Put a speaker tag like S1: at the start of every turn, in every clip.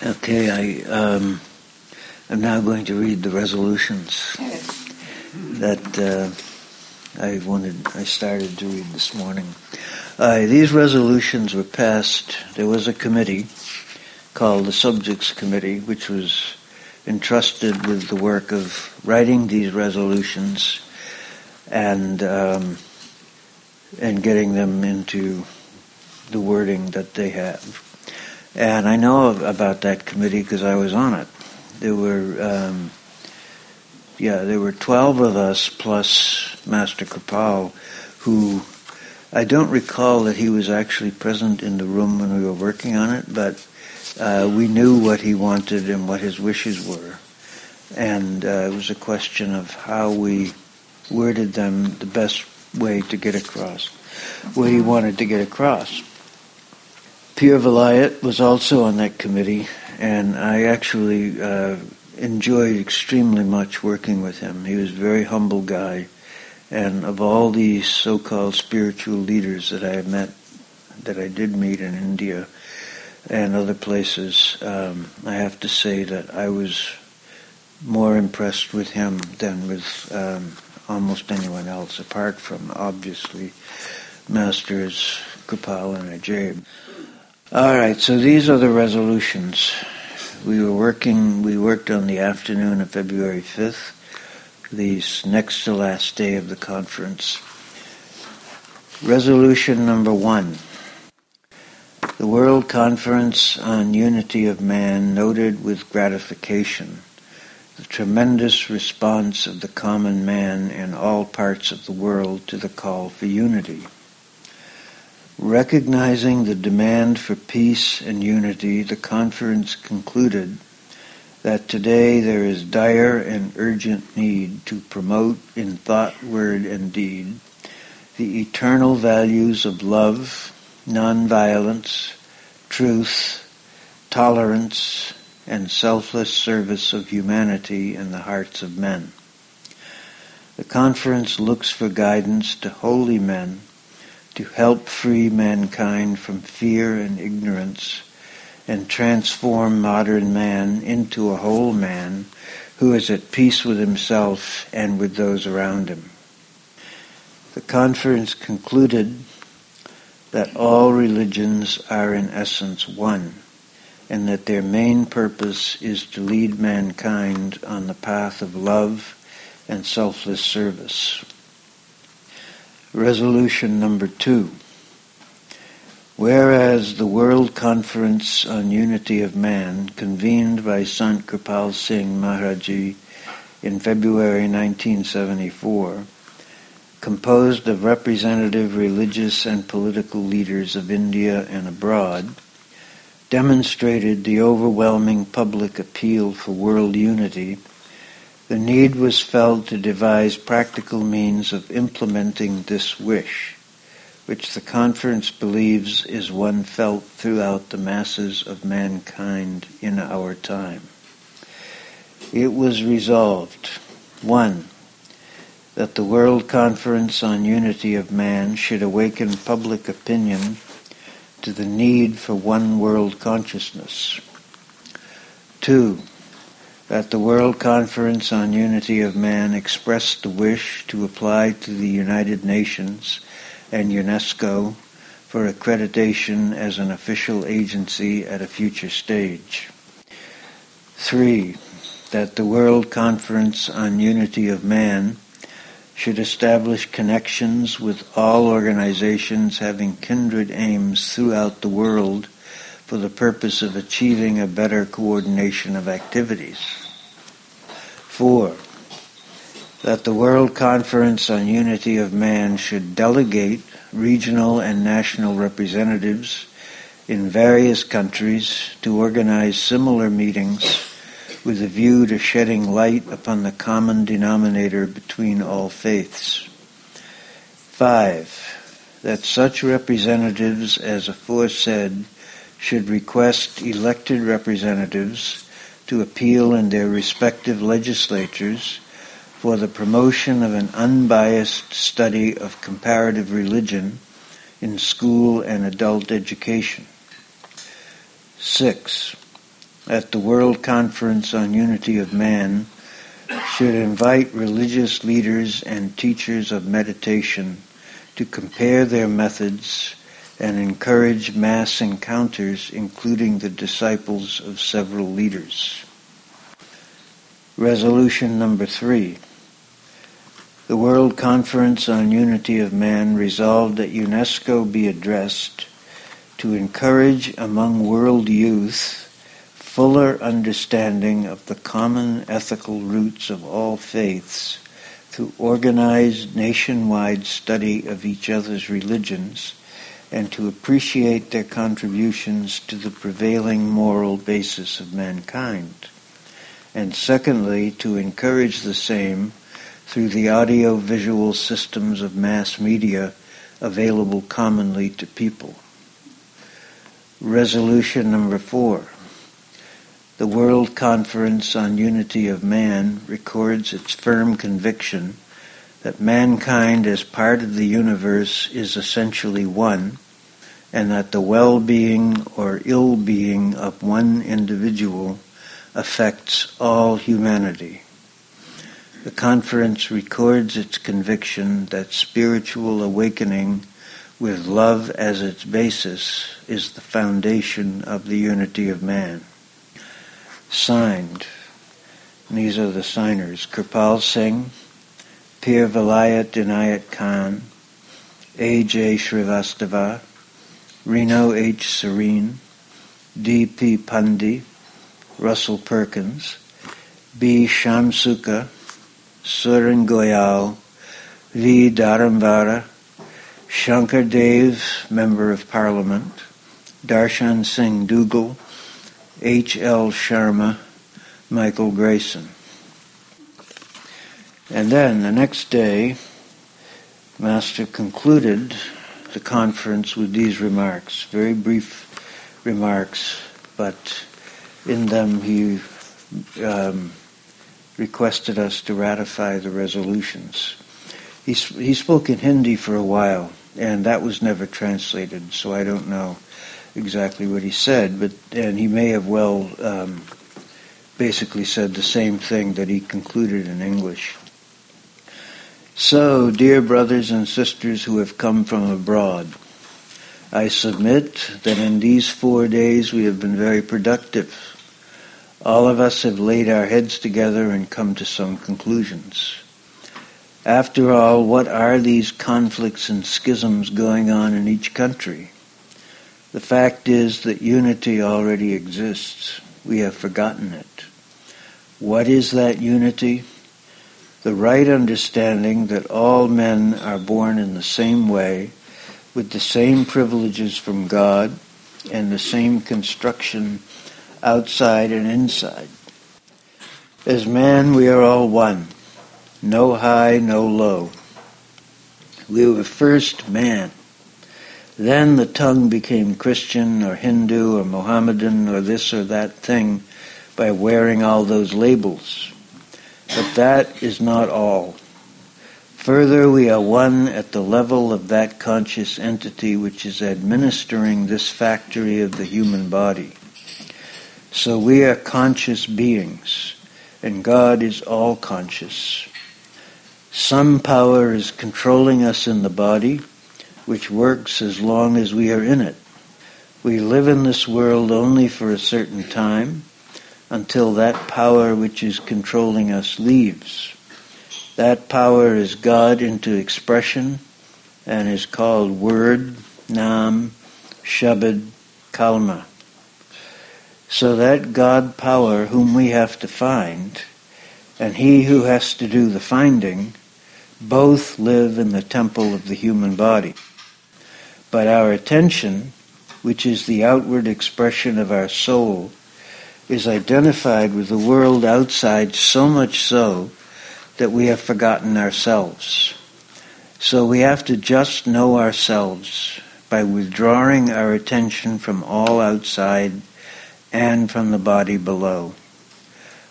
S1: Okay, I um, am now going to read the resolutions that uh, I wanted. I started to read this morning. Uh, these resolutions were passed. There was a committee called the Subjects Committee, which was entrusted with the work of writing these resolutions and um, and getting them into the wording that they have. And I know about that committee because I was on it. There were, um, yeah, there were 12 of us plus Master Kirpal, who I don't recall that he was actually present in the room when we were working on it, but uh, we knew what he wanted and what his wishes were. And uh, it was a question of how we worded them the best way to get across what he wanted to get across. Pir Vilayat was also on that committee, and I actually uh, enjoyed extremely much working with him. He was a very humble guy, and of all these so-called spiritual leaders that I met, that I did meet in India and other places, um, I have to say that I was more impressed with him than with um, almost anyone else, apart from obviously Masters Kripal and Ajaib. All right, so these are the resolutions. We were working, we worked on the afternoon of February 5th, the next to last day of the conference. Resolution number one. The World Conference on Unity of Man noted with gratification the tremendous response of the common man in all parts of the world to the call for unity. Recognizing the demand for peace and unity, the conference concluded that today there is dire and urgent need to promote in thought, word, and deed the eternal values of love, nonviolence, truth, tolerance, and selfless service of humanity in the hearts of men. The conference looks for guidance to holy men to help free mankind from fear and ignorance and transform modern man into a whole man who is at peace with himself and with those around him. The conference concluded that all religions are in essence one and that their main purpose is to lead mankind on the path of love and selfless service. Resolution number two. Whereas the World Conference on Unity of Man, convened by Sant Kripal Singh Maharaji in February 1974, composed of representative religious and political leaders of India and abroad, demonstrated the overwhelming public appeal for world unity the need was felt to devise practical means of implementing this wish, which the conference believes is one felt throughout the masses of mankind in our time. It was resolved, one, that the World Conference on Unity of Man should awaken public opinion to the need for one world consciousness. Two, that the World Conference on Unity of Man expressed the wish to apply to the United Nations and UNESCO for accreditation as an official agency at a future stage. Three, that the World Conference on Unity of Man should establish connections with all organizations having kindred aims throughout the world for the purpose of achieving a better coordination of activities. Four, that the World Conference on Unity of Man should delegate regional and national representatives in various countries to organize similar meetings with a view to shedding light upon the common denominator between all faiths. Five, that such representatives as aforesaid should request elected representatives to appeal in their respective legislatures for the promotion of an unbiased study of comparative religion in school and adult education. Six, at the World Conference on Unity of Man should invite religious leaders and teachers of meditation to compare their methods and encourage mass encounters, including the disciples of several leaders. Resolution number three. The World Conference on Unity of Man resolved that UNESCO be addressed to encourage among world youth fuller understanding of the common ethical roots of all faiths through organized nationwide study of each other's religions and to appreciate their contributions to the prevailing moral basis of mankind. And secondly, to encourage the same through the audio-visual systems of mass media available commonly to people. Resolution number four. The World Conference on Unity of Man records its firm conviction that mankind as part of the universe is essentially one, and that the well-being or ill-being of one individual affects all humanity. The conference records its conviction that spiritual awakening with love as its basis is the foundation of the unity of man signed. And these are the signers. Kirpal Singh, Pir Vilayat Inayat Khan, A.J. Srivastava, Reno H. Serene, D.P. Pandi, Russell Perkins, B. Shamsuka, Surin Goyal, V. Dharamvara, Shankar Dev, Member of Parliament, Darshan Singh Dougal, H. L. Sharma, Michael Grayson. And then the next day, Master concluded the conference with these remarks, very brief remarks, but in them he um, requested us to ratify the resolutions. He, he spoke in Hindi for a while, and that was never translated, so I don't know exactly what he said, but and he may have well um, basically said the same thing that he concluded in English. So, dear brothers and sisters who have come from abroad, I submit that in these four days we have been very productive. All of us have laid our heads together and come to some conclusions. After all, what are these conflicts and schisms going on in each country? The fact is that unity already exists. We have forgotten it. What is that unity? The right understanding that all men are born in the same way, with the same privileges from God, and the same construction outside and inside. As man, we are all one. No high, no low. We were first man. Then the tongue became Christian or Hindu or Mohammedan or this or that thing by wearing all those labels. But that is not all. Further, we are one at the level of that conscious entity which is administering this factory of the human body. So we are conscious beings, and God is all conscious. Some power is controlling us in the body, which works as long as we are in it. We live in this world only for a certain time until that power which is controlling us leaves. That power is God into expression and is called Word, Nam, Shabad, Kalma. So that God power whom we have to find and he who has to do the finding both live in the temple of the human body. But our attention, which is the outward expression of our soul, is identified with the world outside so much so that we have forgotten ourselves. So we have to just know ourselves by withdrawing our attention from all outside and from the body below.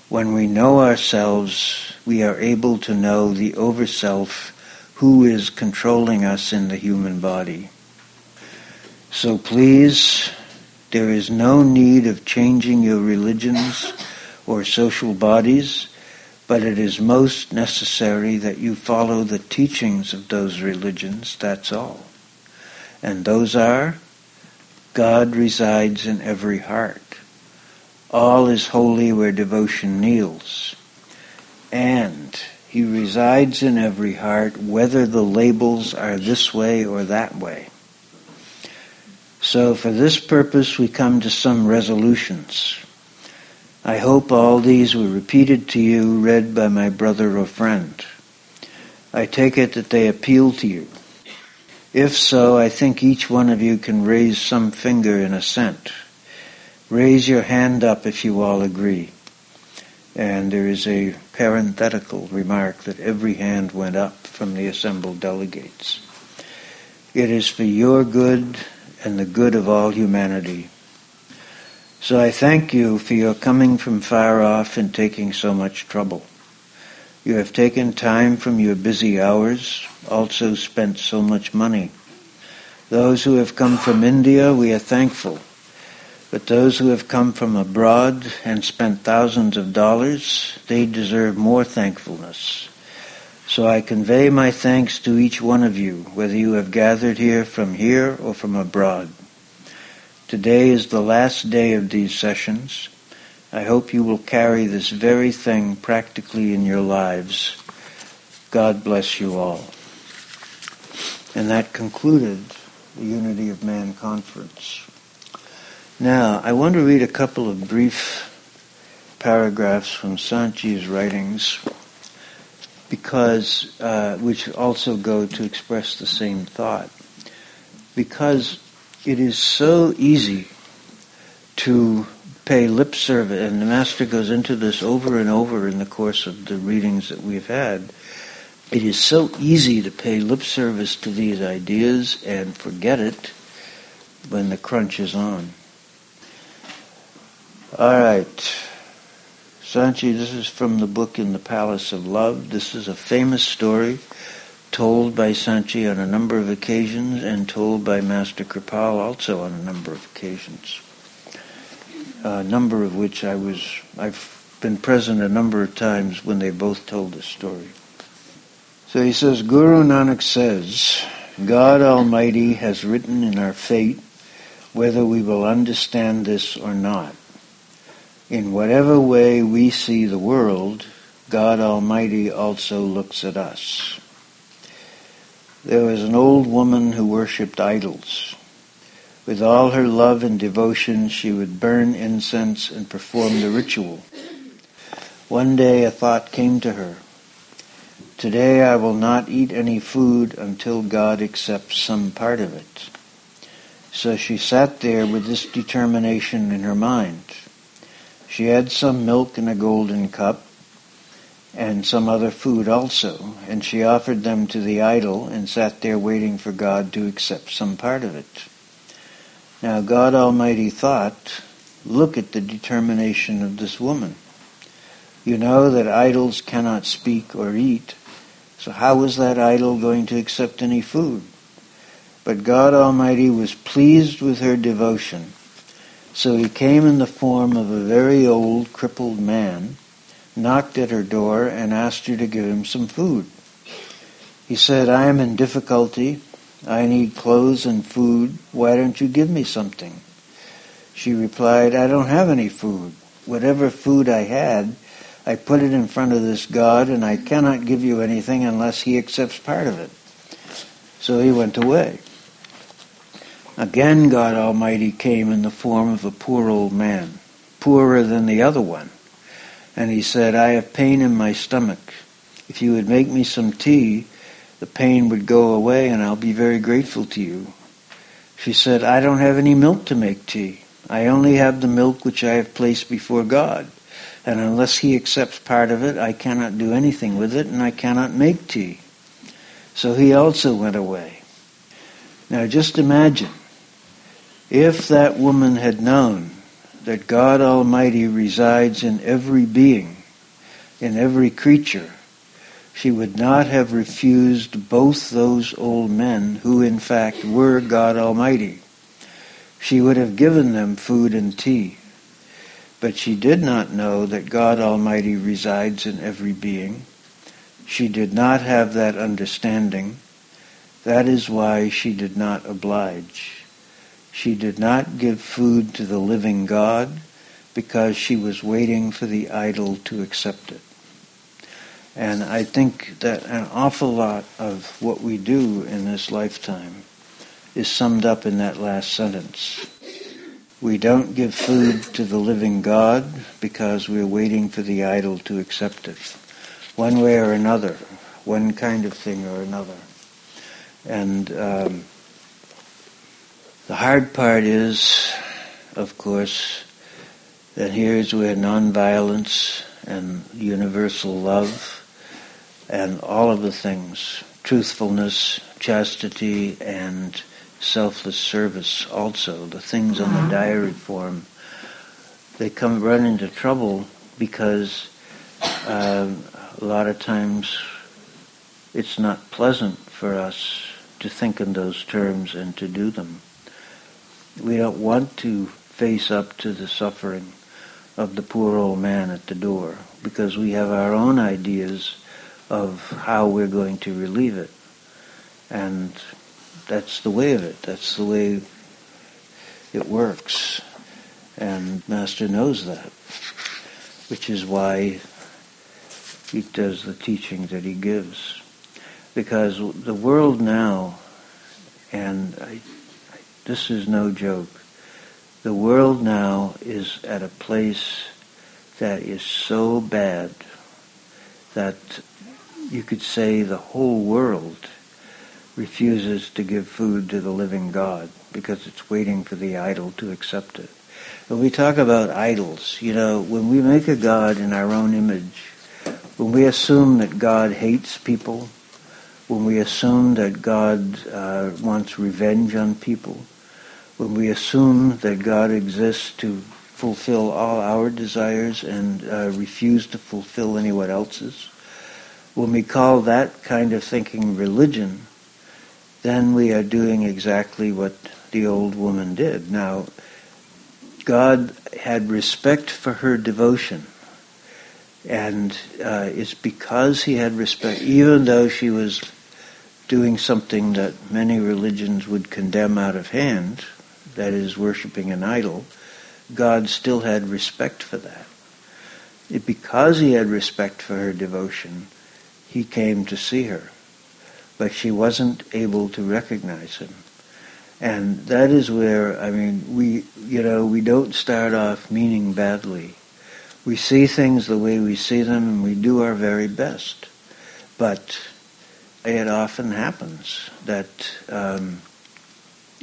S1: When we know ourselves, we are able to know the overself who is controlling us in the human body. So please There is no need of changing your religions or social bodies, but it is most necessary that you follow the teachings of those religions, that's all. And those are God resides in every heart. All is holy where devotion kneels. And he resides in every heart, whether the labels are this way or that way. So for this purpose we come to some resolutions. I hope all these were repeated to you, read by my brother or friend. I take it that they appeal to you. If so, I think each one of you can raise some finger in assent. Raise your hand up if you all agree. And there is a parenthetical remark that every hand went up from the assembled delegates. It is for your good and the good of all humanity. So I thank you for your coming from far off and taking so much trouble. You have taken time from your busy hours, also spent so much money. Those who have come from India, we are thankful. But those who have come from abroad and spent thousands of dollars, they deserve more thankfulness. So I convey my thanks to each one of you, whether you have gathered here from here or from abroad. Today is the last day of these sessions. I hope you will carry this very thing practically in your lives. God bless you all. And that concluded the Unity of Man conference. Now, I want to read a couple of brief paragraphs from Sant Ji's writings because uh, which also go to express the same thought. Because it is so easy to pay lip service, and the Master goes into this over and over in the course of the readings that we've had. It is so easy to pay lip service to these ideas and forget it when the crunch is on. All right. Sant Ji, this is from the book In the Palace of Love. This is a famous story told by Sant Ji on a number of occasions and told by Master Kripal also on a number of occasions a number of which I was, I've been present a number of times when they both told the story. So he says, Guru Nanak says, God Almighty has written in our fate whether we will understand this or not. In whatever way we see the world, God Almighty also looks at us. There was an old woman who worshipped idols. With all her love and devotion, she would burn incense and perform the ritual. One day a thought came to her. Today I will not eat any food until God accepts some part of it. So she sat there with this determination in her mind. She had some milk in a golden cup and some other food also, and she offered them to the idol and sat there waiting for God to accept some part of it. Now, God Almighty thought, look at the determination of this woman. You know that idols cannot speak or eat, so how was that idol going to accept any food? But God Almighty was pleased with her devotion, so he came in the form of a very old, crippled man, knocked at her door, and asked her to give him some food. He said, I am in difficulty I need clothes and food. Why don't you give me something? She replied, I don't have any food. Whatever food I had, I put it in front of this God, and I cannot give you anything unless he accepts part of it. So he went away. Again, God Almighty came in the form of a poor old man, poorer than the other one. And he said, I have pain in my stomach. If you would make me some tea, the pain would go away and I'll be very grateful to you. She said, I don't have any milk to make tea. I only have the milk which I have placed before God. And unless He accepts part of it, I cannot do anything with it and I cannot make tea. So he also went away. Now just imagine if that woman had known that God Almighty resides in every being, in every creature, she would not have refused both those old men who in fact were God Almighty. she would have given them food and tea. But she did not know that God Almighty resides in every being. She did not have that understanding. That is why she did not oblige. She did not give food to the living God because she was waiting for the idol to accept it. And I think that an awful lot of what we do in this lifetime is summed up in that last sentence. We don't give food to the living God because we're waiting for the idol to accept it, one way or another, one kind of thing or another. And um, the hard part is, of course, that here's where nonviolence and universal love and all of the things, truthfulness, chastity, and selfless service also, the things on the uh-huh. diary form, they come run into trouble because uh, a lot of times it's not pleasant for us to think in those terms and to do them. We don't want to face up to the suffering of the poor old man at the door because we have our own ideas of how we're going to relieve it. And that's the way of it. That's the way it works. And Master knows that, which is why he does the teaching that he gives. Because the world now, and I, this is no joke, the world now is at a place that is so bad that you could say the whole world refuses to give food to the living God because it's waiting for the idol to accept it. When we talk about idols, you know, when we make a God in our own image, when we assume that God hates people, when we assume that God uh, wants revenge on people, when we assume that God exists to fulfill all our desires and uh, refuse to fulfill anyone else's, when we call that kind of thinking religion, then we are doing exactly what the old woman did. Now, God had respect for her devotion. And uh, it's because he had respect, even though she was doing something that many religions would condemn out of hand, that is, worshiping an idol, God still had respect for that. It, because he had respect for her devotion, he came to see her but she wasn't able to recognize him. And that is where, I mean, we, you know, we don't start off meaning badly. We see things the way we see them and we do our very best. But it often happens that um,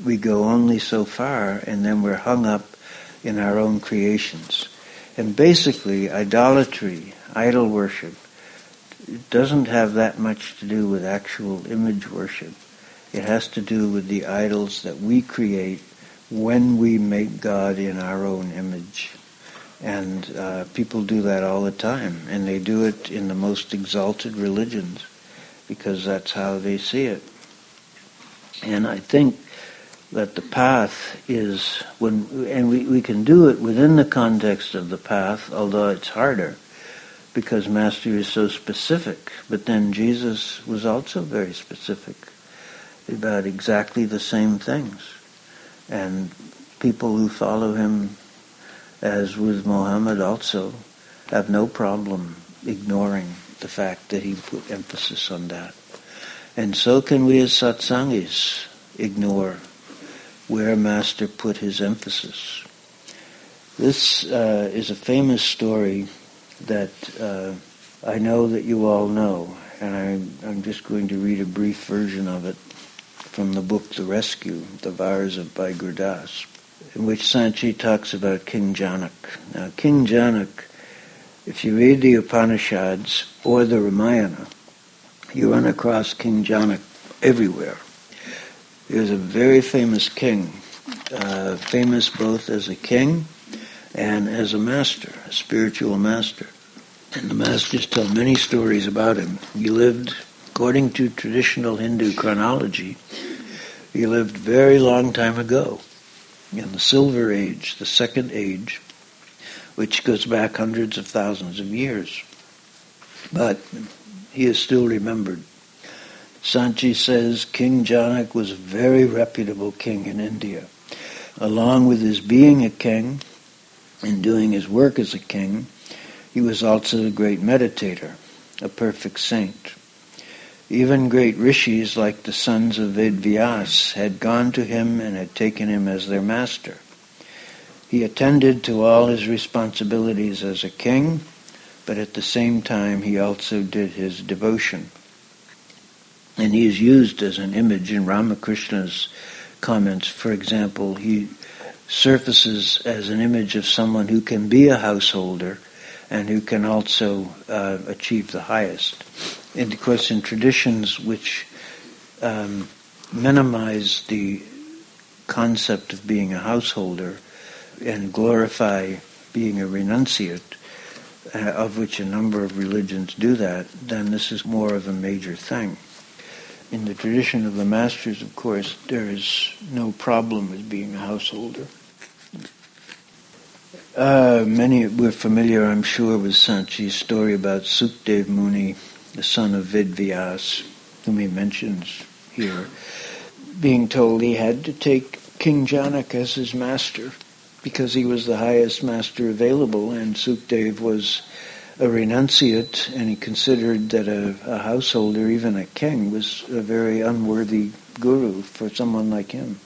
S1: we go only so far and then we're hung up in our own creations. And basically, idolatry, idol worship, doesn't have that much to do with actual image worship. It has to do with the idols that we create when we make God in our own image. And uh, people do that all the time, and they do it in the most exalted religions because that's how they see it. And I think that the path is when, and we, we can do it within the context of the path, although it's harder because Master is so specific. But then Jesus was also very specific about exactly the same things. And people who follow him, as with muhammad also, have no problem ignoring the fact that he put emphasis on that. And so can we as satsangis ignore where Master put his emphasis. This uh, is a famous story that uh, I know that you all know, and I'm, I'm just going to read a brief version of it from the book The Rescue, The Vars of Bhai in which Sant Ji talks about King Janak. Now, King Janak, if you read the Upanishads or the Ramayana, you run across King Janak everywhere. He was a very famous king, uh, famous both as a king and as a master, a spiritual master. And the masters tell many stories about him. He lived, according to traditional Hindu chronology, he lived very long time ago. in the Silver Age, the Second Age, which goes back hundreds of thousands of years. But he is still remembered. Sant Ji says King Janak was a very reputable king in India. Along with his being a king and doing his work as a king, he was also a great meditator, a perfect saint. Even great rishis like the sons of Vedvyas had gone to him and had taken him as their master. He attended to all his responsibilities as a king, but at the same time he also did his devotion. And he is used as an image in Ramakrishna's comments. For example, he surfaces as an image of someone who can be a householder and who can also uh, achieve the highest. And of course, in traditions which um, minimize the concept of being a householder, and glorify being a renunciate, uh, of which a number of religions do that, then this is more of a major thing. In the tradition of the masters, of course, there is no problem with being a householder. Uh, many we're familiar, I'm sure, with Sant Ji's story about Sukdev Muni, the son of Vedvyas, whom he mentions here, being told he had to take King Janak as his master because he was the highest master available, and Sukdev was a renunciate, and he considered that a, a, householder, even a king, was a very unworthy guru for someone like him.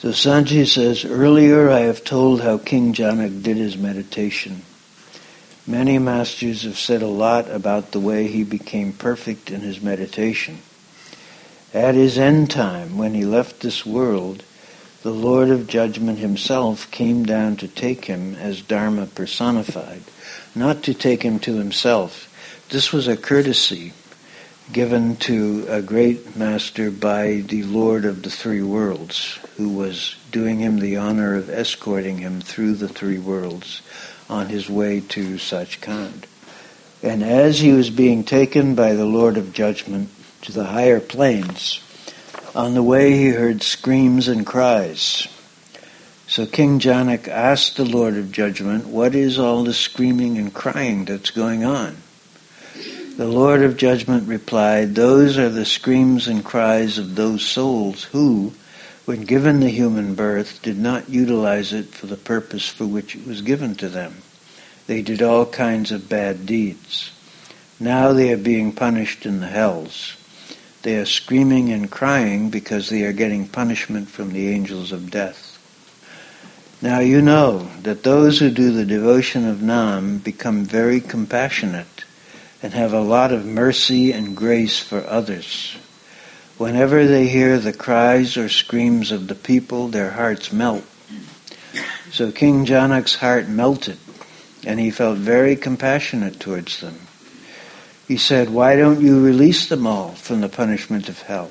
S1: So Sant Ji says, earlier I have told how King Janak did his meditation. Many masters have said a lot about the way he became perfect in his meditation. At his end time, when he left this world, the Lord of Judgment himself came down to take him as Dharma personified, not to take him to himself. This was a courtesy given to a great master by the Lord of the three worlds, who was doing him the honor of escorting him through the three worlds on his way to Sachkhand. And as he was being taken by the Lord of Judgment to the higher planes, on the way, he heard screams and cries. So King Janak asked the Lord of Judgment, What is all the screaming and crying that's going on? The Lord of Judgment replied, Those are the screams and cries of those souls who, when given the human birth, did not utilize it for the purpose for which it was given to them. They did all kinds of bad deeds. Now they are being punished in the hells. They are screaming and crying because they are getting punishment from the angels of death. Now you know that those who do the devotion of Nam become very compassionate and have a lot of mercy and grace for others. Whenever they hear the cries or screams of the people, their hearts melt. So King Janak's heart melted, and he felt very compassionate towards them. He said, Why don't you release them all from the punishment of hell?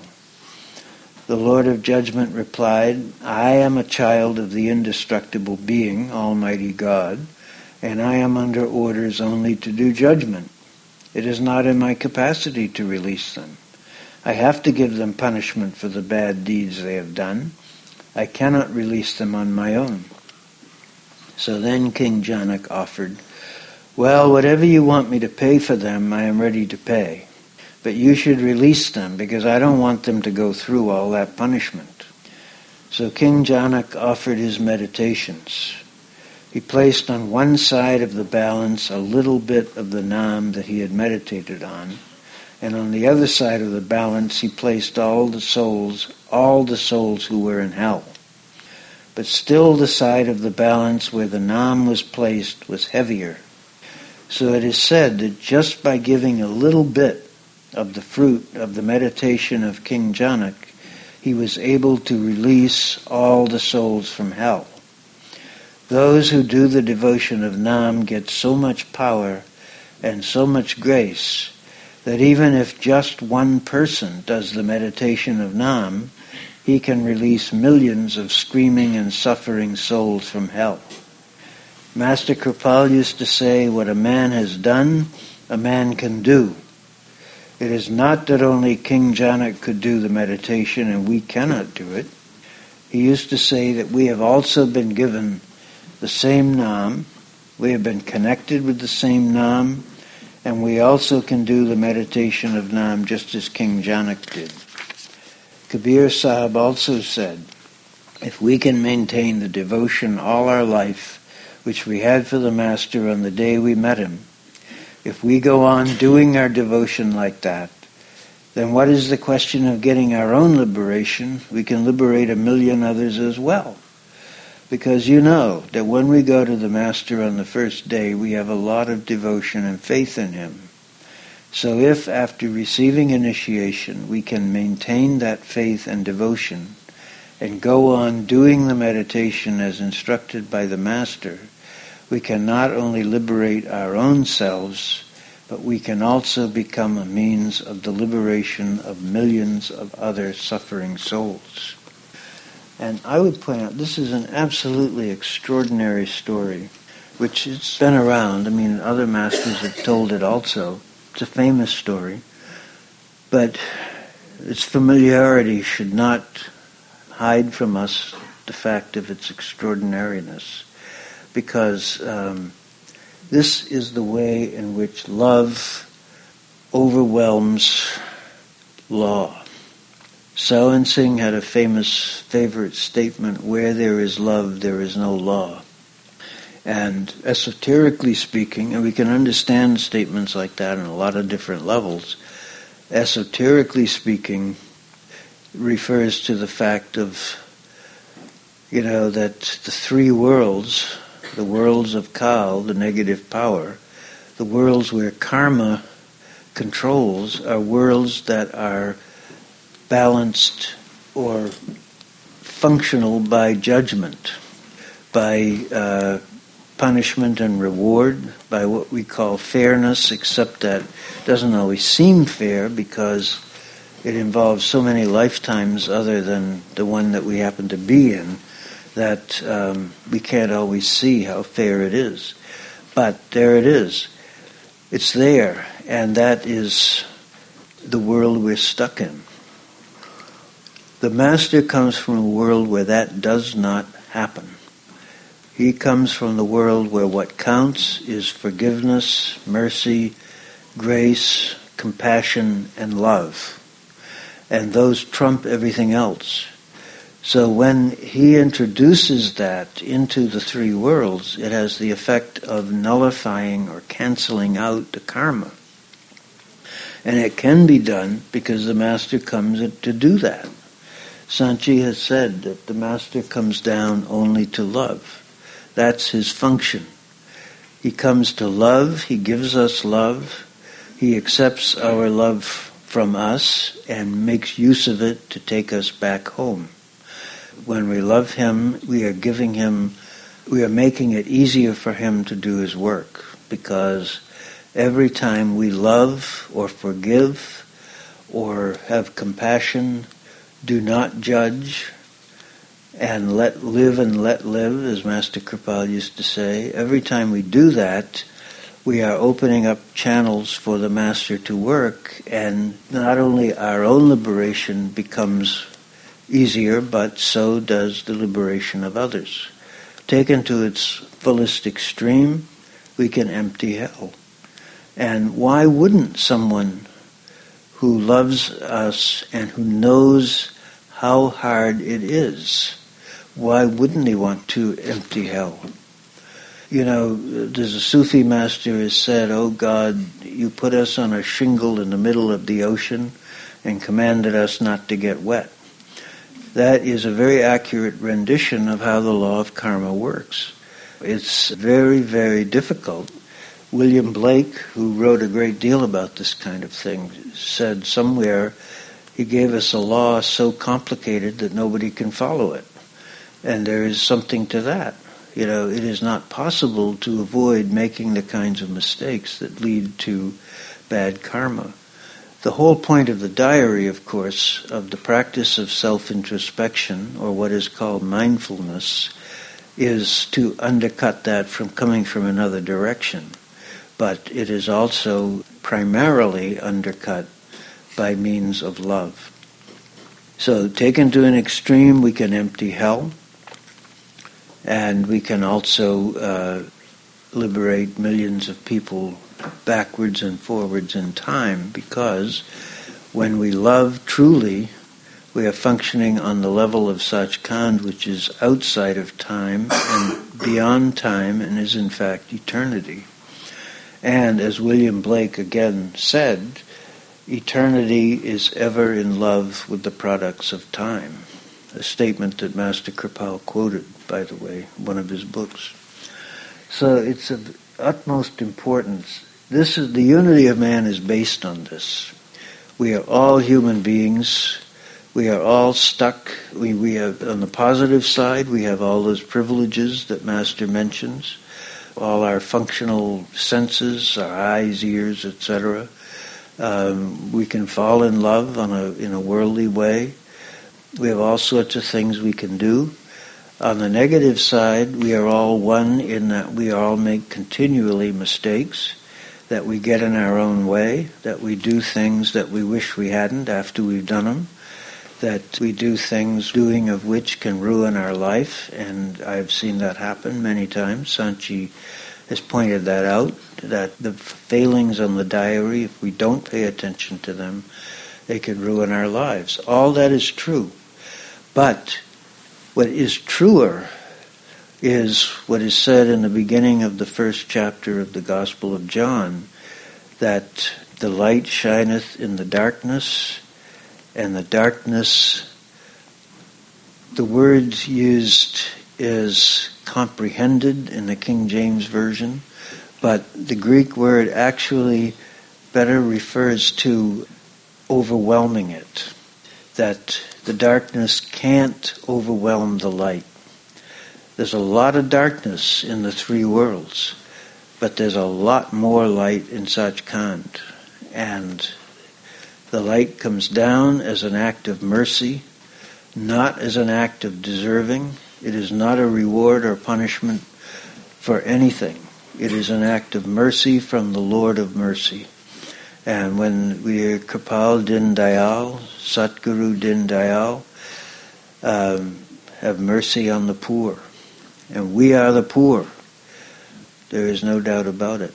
S1: The Lord of Judgment replied, I am a child of the indestructible being, Almighty God, and I am under orders only to do judgment. It is not in my capacity to release them. I have to give them punishment for the bad deeds they have done. I cannot release them on my own. So then King Janak offered, well, whatever you want me to pay for them, I am ready to pay. But you should release them because I don't want them to go through all that punishment. So King Janak offered his meditations. He placed on one side of the balance a little bit of the Nam that he had meditated on, and on the other side of the balance he placed all the souls, all the souls who were in hell. But still the side of the balance where the Nam was placed was heavier so it is said that just by giving a little bit of the fruit of the meditation of King Janak, he was able to release all the souls from hell. Those who do the devotion of Nam get so much power and so much grace that even if just one person does the meditation of Nam, he can release millions of screaming and suffering souls from hell. Master Kripal used to say, what a man has done, a man can do. It is not that only King Janak could do the meditation and we cannot do it. he used to say that we have also been given the same Nam, we have been connected with the same Nam, and we also can do the meditation of Nam just as King Janak did. Kabir Sahib also said, if we can maintain the devotion all our life which we had for the Master on the day we met him, if we go on doing our devotion like that, then what is the question of getting our own liberation? We can liberate a million others as well. Because you know that when we go to the Master on the first day, we have a lot of devotion and faith in him. So if after receiving initiation we can maintain that faith and devotion and go on doing the meditation as instructed by the Master, we can not only liberate our own selves, but we can also become a means of the liberation of millions of other suffering souls. And I would point out this is an absolutely extraordinary story, which has been around. I mean, other masters have told it also. It's a famous story. But its familiarity should not hide from us the fact of its extraordinariness. Because um, this is the way in which love overwhelms law. Sawan Singh had a famous favorite statement, where there is love, there is no law. And esoterically speaking, and we can understand statements like that on a lot of different levels, esoterically speaking, refers to the fact of, you know, that the three worlds, the worlds of Kal, the negative power, the worlds where karma controls, are worlds that are balanced or functional by judgment, by uh, punishment and reward by what we call fairness, except that doesn't always seem fair because it involves so many lifetimes other than the one that we happen to be in that um, we can't always see how fair it is. But there it is. It's there, and that is the world we're stuck in. The Master comes from a world where that does not happen. He comes from the world where what counts is forgiveness, mercy, grace, compassion, and love. And those trump everything else. So when he introduces that into the three worlds, it has the effect of nullifying or canceling out the karma. And it can be done because the master comes to do that. Sant Ji has said that the master comes down only to love. That's his function. He comes to love, he gives us love, he accepts our love from us and makes use of it to take us back home. When we love him, we are giving him, we are making it easier for him to do his work because every time we love or forgive or have compassion, do not judge, and let live and let live, as Master Kripal used to say. Every time we do that, we are opening up channels for the Master to work, and not only our own liberation becomes easier, but so does the liberation of others. Taken to its fullest extreme, we can empty hell. And why wouldn't someone who loves us and who knows how hard it is why wouldn't he want to empty hell? You know, there's a Sufi master who said, Oh God, you put us on a shingle in the middle of the ocean and commanded us not to get wet. That is a very accurate rendition of how the law of karma works. It's very, very difficult. William Blake, who wrote a great deal about this kind of thing, said somewhere he gave us a law so complicated that nobody can follow it. And there is something to that. You know, it is not possible to avoid making the kinds of mistakes that lead to bad karma. The whole point of the diary, of course, of the practice of self introspection, or what is called mindfulness, is to undercut that from coming from another direction. But it is also primarily undercut by means of love. So, taken to an extreme, we can empty hell, and we can also uh, liberate millions of people backwards and forwards in time because when we love truly, we are functioning on the level of Sachkhand, which is outside of time and beyond time and is in fact eternity. And as William Blake again said, eternity is ever in love with the products of time. A statement that Master Kirpal quoted, by the way, one of his books. So it's of utmost importance. This is the unity of man is based on this. We are all human beings we are all stuck. We, we have, on the positive side, we have all those privileges that Master mentions, all our functional senses, our eyes, ears, etc. Um, we can fall in love on a, in a worldly way. We have all sorts of things we can do. On the negative side, we are all one in that we all make continually mistakes, that we get in our own way, that we do things that we wish we hadn't after we've done them that we do things doing of which can ruin our life, and I've seen that happen many times. Sant Ji has pointed that out, that the failings on the diary, if we don't pay attention to them, they can ruin our lives. All that is true. But what is truer is what is said in the beginning of the first chapter of the Gospel of John, that the light shineth in the darkness, and the darkness, the word used is comprehended in the King James Version, but the Greek word actually better refers to overwhelming it, that the darkness can't overwhelm the light. There's a lot of darkness in the three worlds, but there's a lot more light in Sachkhand. And the light comes down as an act of mercy, not as an act of deserving. It is not a reward or punishment for anything. It is an act of mercy from the Lord of mercy. And when we are Kirpal Din Dayal, Satguru Din Dayal, um, have mercy on the poor. And we are the poor. There is no doubt about it.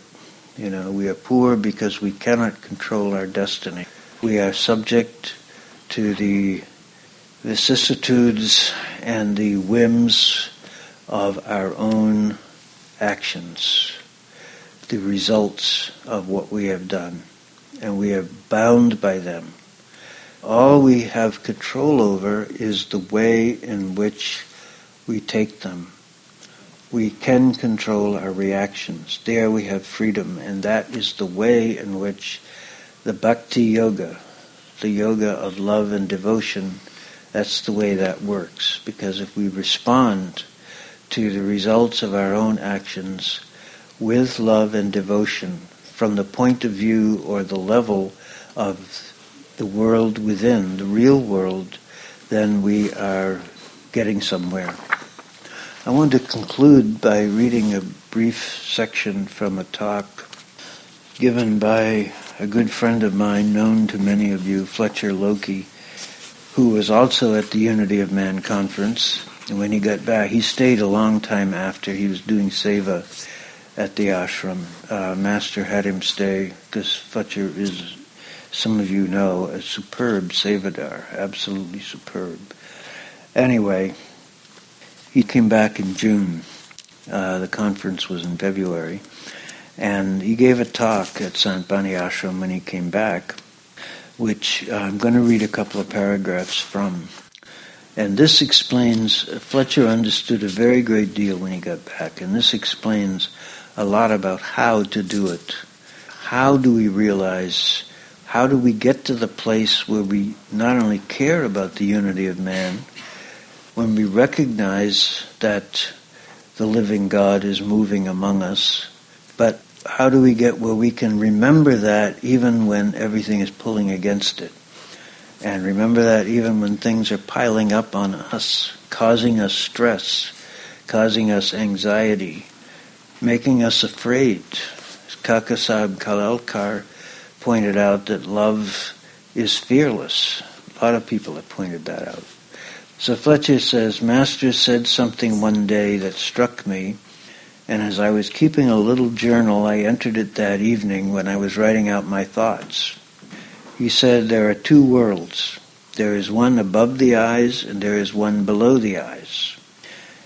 S1: You know, we are poor because we cannot control our destiny we are subject to the vicissitudes and the whims of our own actions, the results of what we have done, and we are bound by them. All we have control over is the way in which we take them. We can control our reactions. There we have freedom, and that is the way in which the bhakti yoga, the yoga of love and devotion, that's the way that works. Because if we respond to the results of our own actions with love and devotion from the point of view or the level of the world within, the real world, then we are getting somewhere. I want to conclude by reading a brief section from a talk given by a good friend of mine, known to many of you, Fletcher Loki, who was also at the Unity of Man conference. And when he got back, he stayed a long time after he was doing seva at the ashram. Uh, Master had him stay because Fletcher is, some of you know, a superb sevadar, absolutely superb. Anyway, he came back in June. Uh, the conference was in February. And he gave a talk at Sant Bani Ashram when he came back, which I'm going to read a couple of paragraphs from. And this explains, Fletcher understood a very great deal when he got back, and this explains a lot about how to do it. How do we realize, how do we get to the place where we not only care about the unity of man, when we recognize that the living God is moving among us, but how do we get where we can remember that even when everything is pulling against it? And remember that even when things are piling up on us, causing us stress, causing us anxiety, making us afraid. Kakasaheb Kalelkar pointed out that love is fearless. A lot of people have pointed that out. So Fletcher says, Master said something one day that struck me, and as I was keeping a little journal, I entered it that evening when I was writing out my thoughts. He said, There are two worlds. There is one above the eyes, and there is one below the eyes.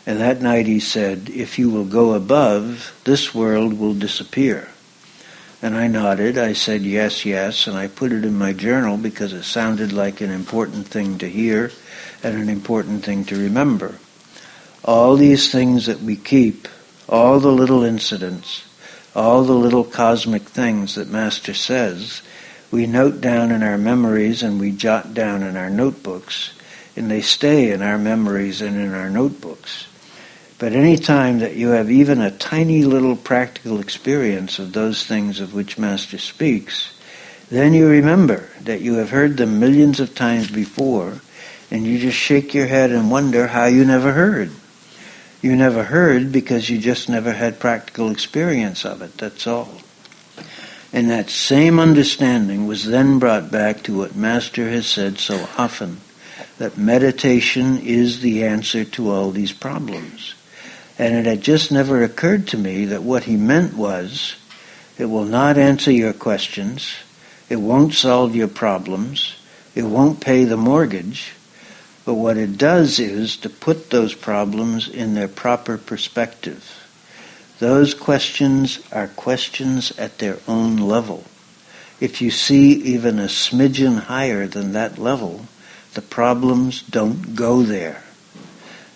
S1: And that night he said, If you will go above, this world will disappear. And I nodded. I said yes, yes, and I put it in my journal because it sounded like an important thing to hear and an important thing to remember. All these things that we keep, all the little incidents, all the little cosmic things that Master says, we note down in our memories and we jot down in our notebooks, and they stay in our memories and in our notebooks. But any time that you have even a tiny little practical experience of those things of which Master speaks, then you remember that you have heard them millions of times before, and you just shake your head and wonder how you never heard. You never heard because you just never had practical experience of it, that's all. And that same understanding was then brought back to what Master has said so often that meditation is the answer to all these problems. And it had just never occurred to me that what he meant was it will not answer your questions, it won't solve your problems, it won't pay the mortgage, but what it does is to put those problems in their proper perspective. Those questions are questions at their own level. If you see even a smidgen higher than that level, the problems don't go there.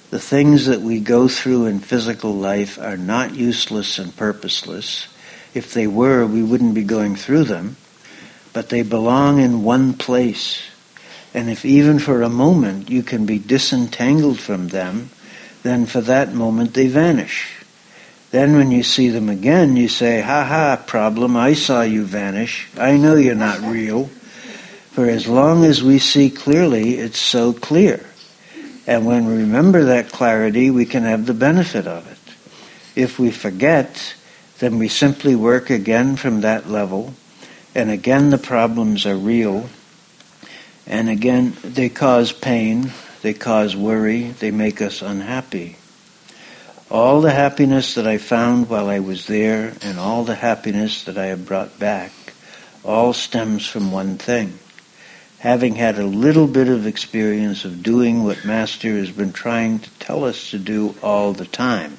S1: The things that we go through in physical life are not useless and purposeless. If they were, we wouldn't be going through them. But they belong in one place. And if even for a moment you can be disentangled from them, then for that moment they vanish. Then when you see them again, you say, ha ha, problem, I saw you vanish. I know you're not real. For as long as we see clearly, it's so clear. And when we remember that clarity, we can have the benefit of it. If we forget, then we simply work again from that level, and again the problems are real, and again they cause pain, they cause worry, they make us unhappy. All the happiness that I found while I was there, and all the happiness that I have brought back, all stems from one thing having had a little bit of experience of doing what Master has been trying to tell us to do all the time.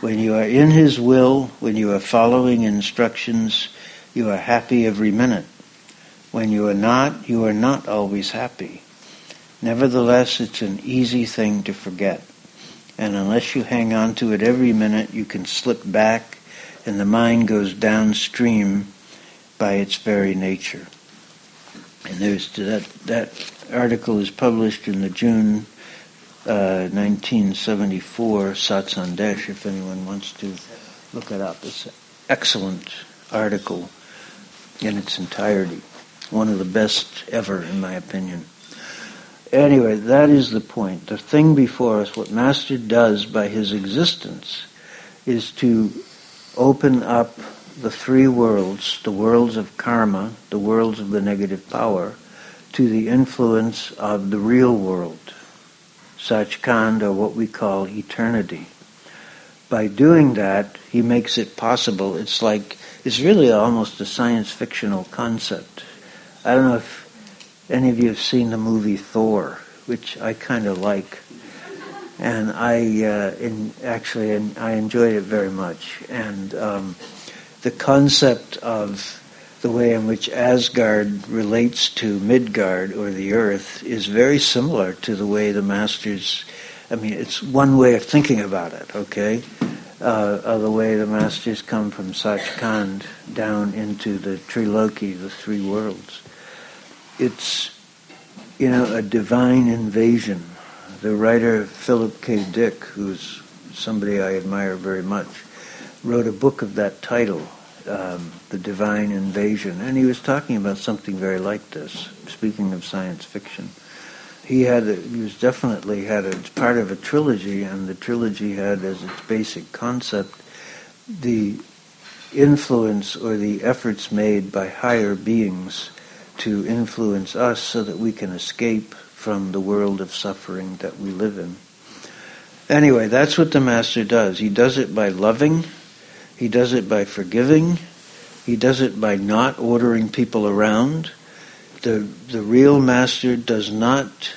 S1: When you are in His will, when you are following instructions, you are happy every minute. When you are not, you are not always happy. Nevertheless, it's an easy thing to forget. And unless you hang on to it every minute, you can slip back and the mind goes downstream by its very nature. And there's that that article is published in the June uh, 1974 Sat Sandesh. If anyone wants to look it up, it's an excellent article in its entirety. One of the best ever, in my opinion. Anyway, that is the point. The thing before us, what Master does by his existence, is to open up the three worlds, the worlds of karma, the worlds of the negative power, to the influence of the real world, Sachkhand, or what we call eternity. By doing that, he makes it possible. It's like, it's really almost a science fictional concept. I don't know if any of you have seen the movie Thor, which I kind of like. And I uh, in, actually, I enjoyed it very much. And um, the concept of the way in which Asgard relates to Midgard or the earth is very similar to the way the masters. I mean, it's one way of thinking about it. Okay, uh, of the way the masters come from Sachkhand down into the Triloki, the three worlds. It's you know a divine invasion. The writer Philip K. Dick, who's somebody I admire very much, wrote a book of that title, um, The Divine Invasion, and he was talking about something very like this, speaking of science fiction. He had, a, he was definitely had a part of a trilogy, and the trilogy had as its basic concept the influence or the efforts made by higher beings to influence us so that we can escape from the world of suffering that we live in. Anyway, that's what the Master does. He does it by loving, he does it by forgiving, he does it by not ordering people around. The, the real Master does not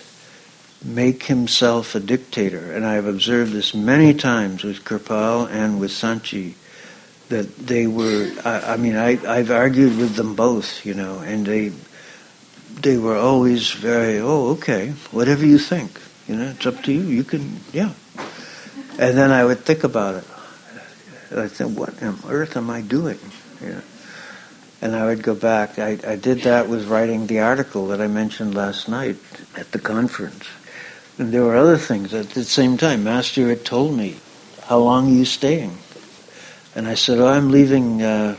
S1: make himself a dictator. And I have observed this many times with Kirpal and with Sant Ji, that they were, I, I mean, I, I've argued with them both, you know, and they, they were always very, oh, okay, whatever you think, you know, it's up to you, you can, yeah. And then I would think about it. I said, what on earth am I doing? Know? And I would go back. I, I did that with writing the article that I mentioned last night at the conference. And there were other things at the same time. Master had told me, "How long are you staying?" And I said, "Oh, I'm leaving. Uh,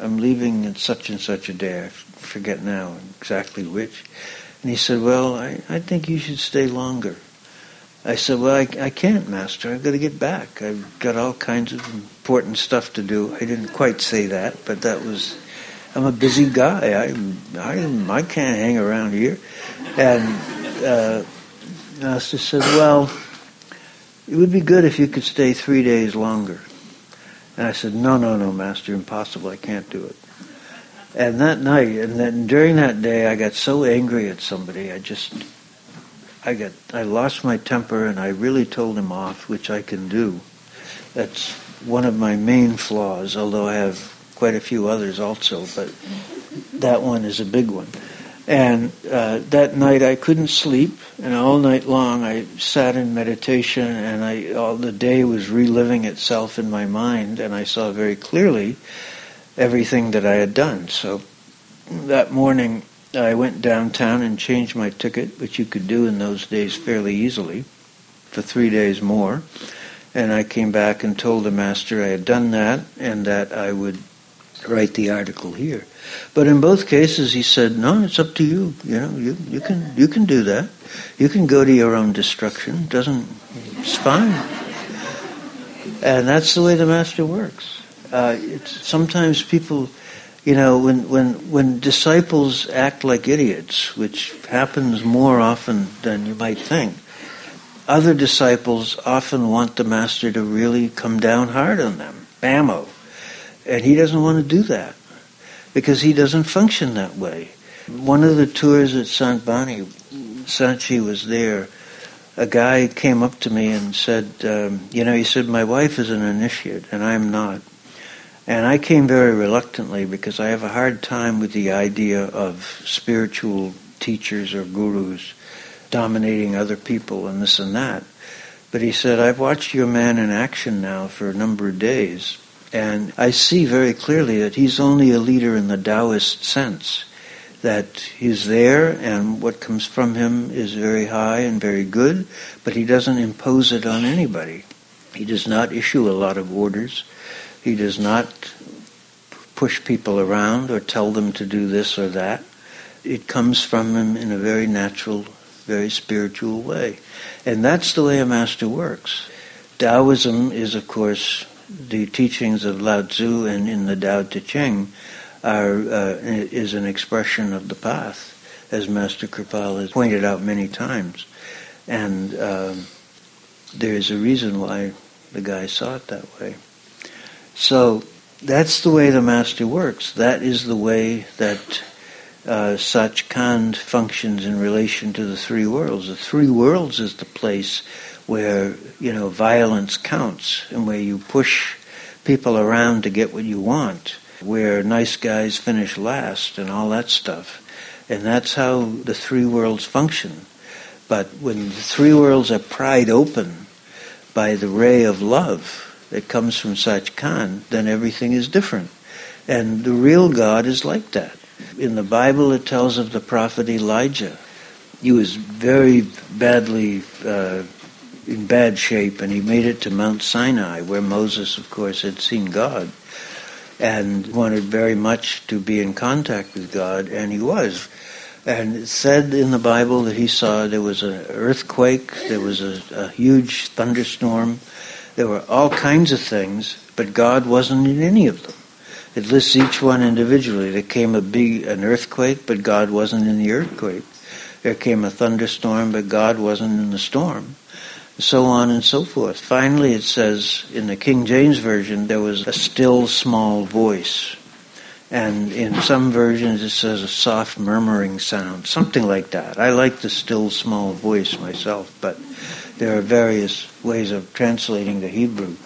S1: I'm leaving at such and such a day. Forget now exactly which." And he said, "Well, I, I think you should stay longer." I said, "Well, I, I can't, Master. I've got to get back. I've got all kinds of important stuff to do." I didn't quite say that, but that was. I'm a busy guy. I I I can't hang around here, and. Uh, Master said, Well, it would be good if you could stay three days longer. And I said, No, no, no, Master, impossible. I can't do it. And that night, and then during that day, I got so angry at somebody. I just, I got, I lost my temper, and I really told him off, which I can do. That's one of my main flaws, although I have quite a few others also, but that one is a big one. And uh, that night I couldn't sleep, and all night long I sat in meditation, and I all the day was reliving itself in my mind, and I saw very clearly everything that I had done. So that morning I went downtown and changed my ticket, which you could do in those days fairly easily, for three days more. And I came back and told the master I had done that, and that I would write the article here. But in both cases, he said, "No, it's up to you. You know, you, you can you can do that. You can go to your own destruction. Doesn't it's fine." And that's the way the master works. Uh, sometimes people, you know, when when when disciples act like idiots, which happens more often than you might think. Other disciples often want the master to really come down hard on them. Bammo and he doesn't want to do that because he doesn't function that way. One of the tours at Sant Bani, Sant Ji was there. A guy came up to me and said, um, you know, he said, my wife is an initiate and I'm not. And I came very reluctantly because I have a hard time with the idea of spiritual teachers or gurus dominating other people and this and that. But he said, I've watched your man in action now for a number of days, and I see very clearly that he's only a leader in the Taoist sense, that he's there and what comes from him is very high and very good, but he doesn't impose it on anybody. He does not issue a lot of orders. He does not push people around or tell them to do this or that. It comes from him in a very natural, very spiritual way. And that's the way a master works. Taoism is, of course, the teachings of Lao Tzu and in the Tao Te Ching are, uh, is an expression of the path, as Master Kirpal has pointed out many times. And um, there's a reason why the guy saw it that way. So that's the way the Master works. That is the way that uh, Sachkhand functions in relation to the three worlds. The three worlds is the place where you know violence counts and where you push people around to get what you want, where nice guys finish last and all that stuff. And that's how the three worlds function. But when the three worlds are pried open by the ray of love that comes from Sachkhand, then everything is different. And the real God is like that. In the Bible, it tells of the prophet Elijah. He was very badly uh, in bad shape, and he made it to Mount Sinai, where Moses, of course, had seen God and wanted very much to be in contact with God, and he was. And it said in the Bible that he saw there was an earthquake, there was a, a huge thunderstorm, there were all kinds of things, but God wasn't in any of them. It lists each one individually. There came a big an earthquake, but God wasn't in the earthquake. There came a thunderstorm, but God wasn't in the storm. So on and so forth. Finally, it says in the King James Version, there was a still small voice. And in some versions, it says a soft murmuring sound, something like that. I like the still small voice myself, but there are various ways of translating the Hebrew.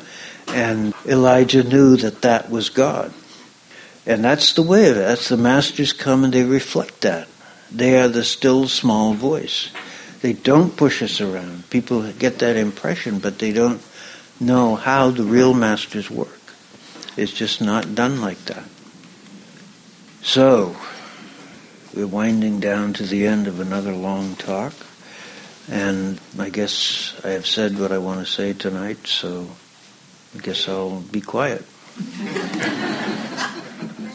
S1: And Elijah knew that that was God. And that's the way of it. That's the masters come and they reflect that. They are the still small voice. They don't push us around. People get that impression, but they don't know how the real masters work. It's just not done like that. So, we're winding down to the end of another long talk. And I guess I have said what I want to say tonight, so I guess I'll be quiet.